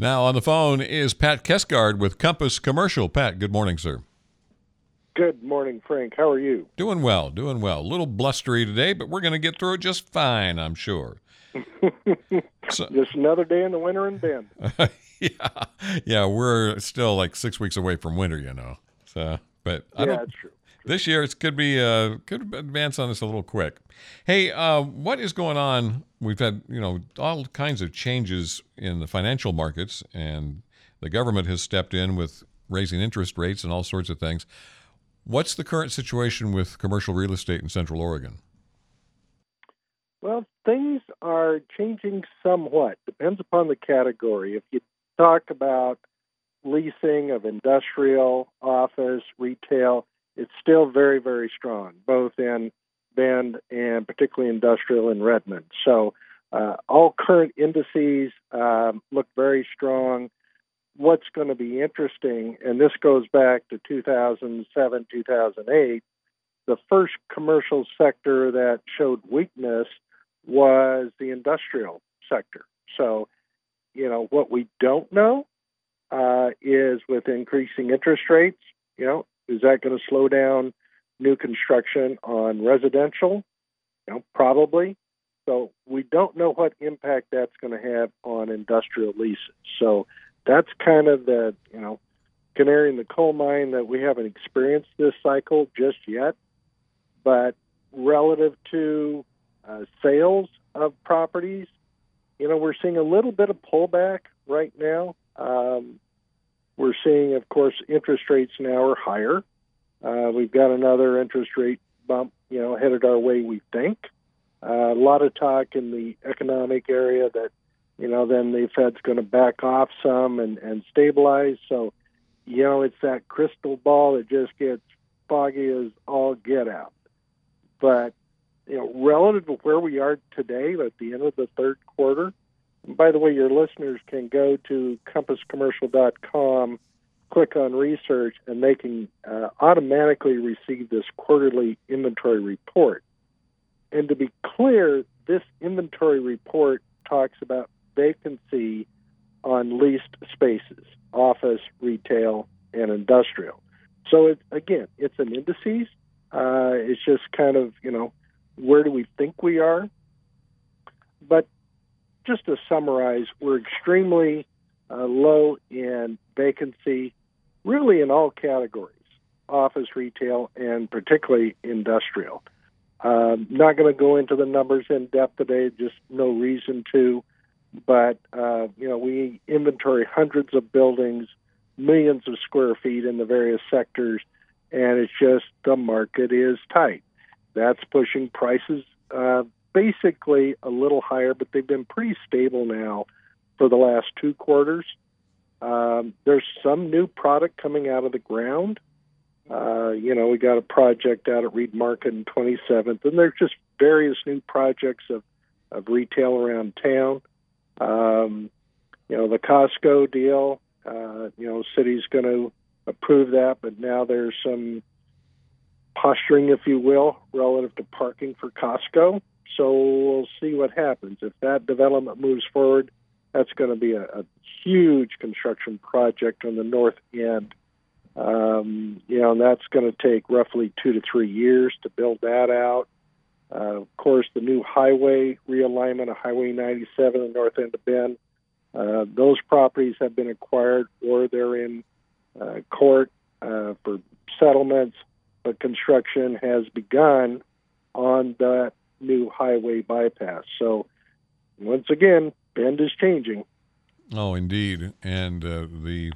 Now on the phone is Pat Kesgard with Compass Commercial. Pat, good morning, sir. Good morning, Frank. How are you? Doing well, doing well. A little blustery today, but we're going to get through it just fine, I'm sure. so, just another day in the winter in Bend. yeah, yeah, we're still like six weeks away from winter, you know. So, but I yeah, don't. This year, it could be uh, could advance on us a little quick. Hey, uh, what is going on? We've had you know all kinds of changes in the financial markets, and the government has stepped in with raising interest rates and all sorts of things. What's the current situation with commercial real estate in Central Oregon? Well, things are changing somewhat. Depends upon the category. If you talk about leasing of industrial, office, retail, it's still very, very strong, both in Bend and particularly industrial in Redmond. So, uh, all current indices um, look very strong what's going to be interesting, and this goes back to 2007, 2008, the first commercial sector that showed weakness was the industrial sector. So, you know, what we don't know uh, is with increasing interest rates, you know, is that going to slow down new construction on residential? You know, probably. So we don't know what impact that's going to have on industrial leases. So that's kind of the you know canary in the coal mine that we haven't experienced this cycle just yet. But relative to uh, sales of properties, you know, we're seeing a little bit of pullback right now. Um, seeing, of course, interest rates now are higher. Uh, we've got another interest rate bump, you know, headed our way, we think. Uh, a lot of talk in the economic area that you know, then the Fed's going to back off some and, and stabilize. So, you know, it's that crystal ball that just gets foggy as all get out. But, you know, relative to where we are today at the end of the third quarter, by the way, your listeners can go to compasscommercial.com, click on research, and they can uh, automatically receive this quarterly inventory report. And to be clear, this inventory report talks about vacancy on leased spaces, office, retail, and industrial. So it, again, it's an indices. Uh, it's just kind of you know where do we think we are. But just to summarize, we're extremely uh, low in vacancy, really in all categories, office, retail, and particularly industrial. Um, not going to go into the numbers in depth today, just no reason to but uh, you know we inventory hundreds of buildings, millions of square feet in the various sectors, and it's just the market is tight. That's pushing prices uh, basically a little higher, but they've been pretty stable now for the last two quarters. Um, there's some new product coming out of the ground. Uh, you know, we got a project out at Reed Market in 27th, and there's just various new projects of, of retail around town. Um, you know, the Costco deal, uh, you know, city's going to approve that, but now there's some posturing, if you will, relative to parking for Costco. So we'll see what happens. If that development moves forward, that's going to be a, a huge construction project on the north end. Um, you know, and that's going to take roughly two to three years to build that out. Uh, of course, the new highway realignment of Highway 97 in north end of Bend. Uh, those properties have been acquired or they're in uh, court uh, for settlements, but construction has begun on that new highway bypass. So, once again, Bend is changing. Oh, indeed, and uh, the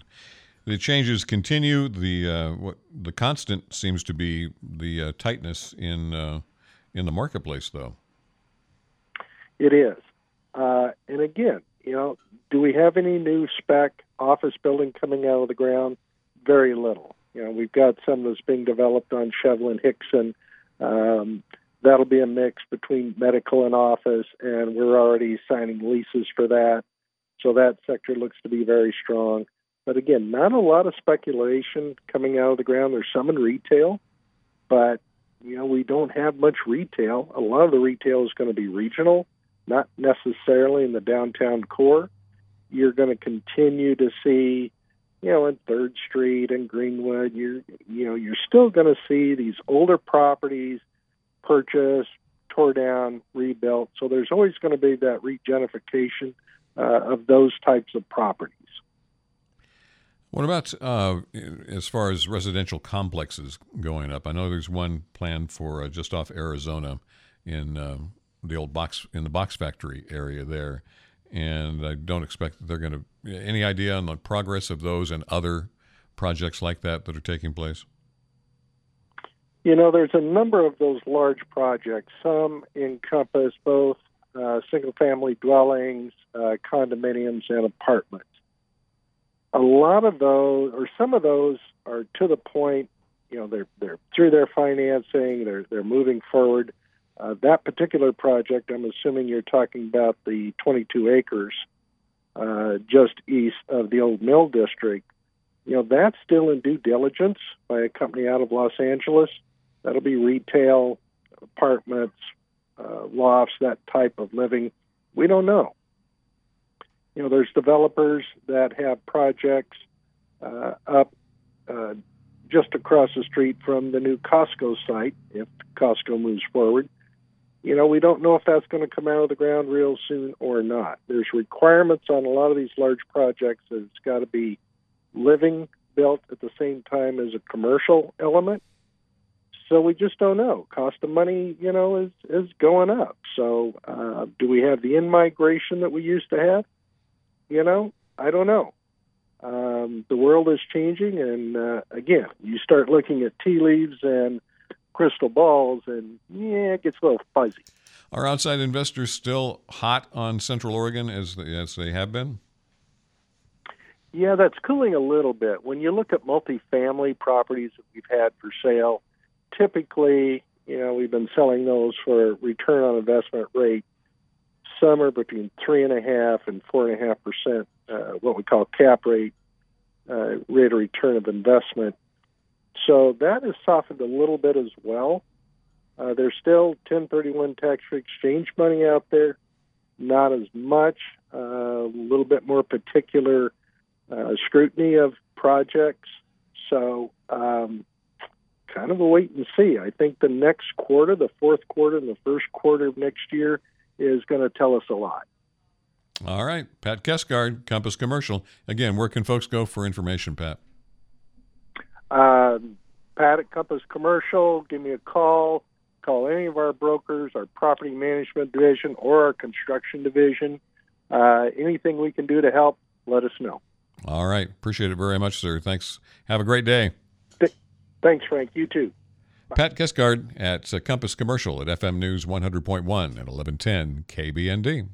the changes continue. The uh, what the constant seems to be the tightness in in the marketplace, though. It is. Uh, and again, you know, do we have any new spec office building coming out of the ground? Very little. You know, we've got some that's being developed on Shevlin Hixon. Um, that'll be a mix between medical and office, and we're already signing leases for that. So that sector looks to be very strong. But again, not a lot of speculation coming out of the ground. There's some in retail, but you know, we don't have much retail. A lot of the retail is going to be regional, not necessarily in the downtown core. you're going to continue to see, you know, in Third Street and Greenwood, you're you know you're still going to see these older properties purchased, tore down, rebuilt. So there's always going to be that regentrification uh, of those types of properties. What about uh, as far as residential complexes going up? I know there's one planned for uh, just off Arizona in uh, the old box in the box factory area there, and I don't expect that they're going to. Any idea on the progress of those and other projects like that that are taking place? You know, there's a number of those large projects. Some encompass both uh, single family dwellings, uh, condominiums, and apartments. A lot of those, or some of those, are to the point. You know, they're they're through their financing. They're they're moving forward. Uh, that particular project, I'm assuming you're talking about the 22 acres uh, just east of the old mill district. You know, that's still in due diligence by a company out of Los Angeles. That'll be retail, apartments, uh, lofts, that type of living. We don't know. You know, there's developers that have projects uh, up uh, just across the street from the new Costco site, if Costco moves forward. You know, we don't know if that's going to come out of the ground real soon or not. There's requirements on a lot of these large projects that it's got to be living built at the same time as a commercial element. So we just don't know. Cost of money, you know, is is going up. So uh, do we have the in migration that we used to have? You know, I don't know. Um, the world is changing, and uh, again, you start looking at tea leaves and crystal balls, and yeah, it gets a little fuzzy. Are outside investors still hot on Central Oregon as they, as they have been? Yeah, that's cooling a little bit. When you look at multifamily properties that we've had for sale, typically, you know, we've been selling those for return on investment rate somewhere between three and a half and four and a half percent, uh, what we call cap rate, uh, rate of return of investment. So that has softened a little bit as well. Uh, there's still 1031 tax free exchange money out there, not as much, uh, a little bit more particular uh, scrutiny of projects. So um, kind of a wait and see. I think the next quarter, the fourth quarter, and the first quarter of next year is going to tell us a lot. All right. Pat Kesgard, Compass Commercial. Again, where can folks go for information, Pat? Um, Pat at Compass Commercial, give me a call. Call any of our brokers, our property management division, or our construction division. Uh, anything we can do to help, let us know. All right. Appreciate it very much, sir. Thanks. Have a great day. Thanks, Frank. You too. Pat Kesgard at Compass Commercial at FM News 100.1 and 1110 KBND.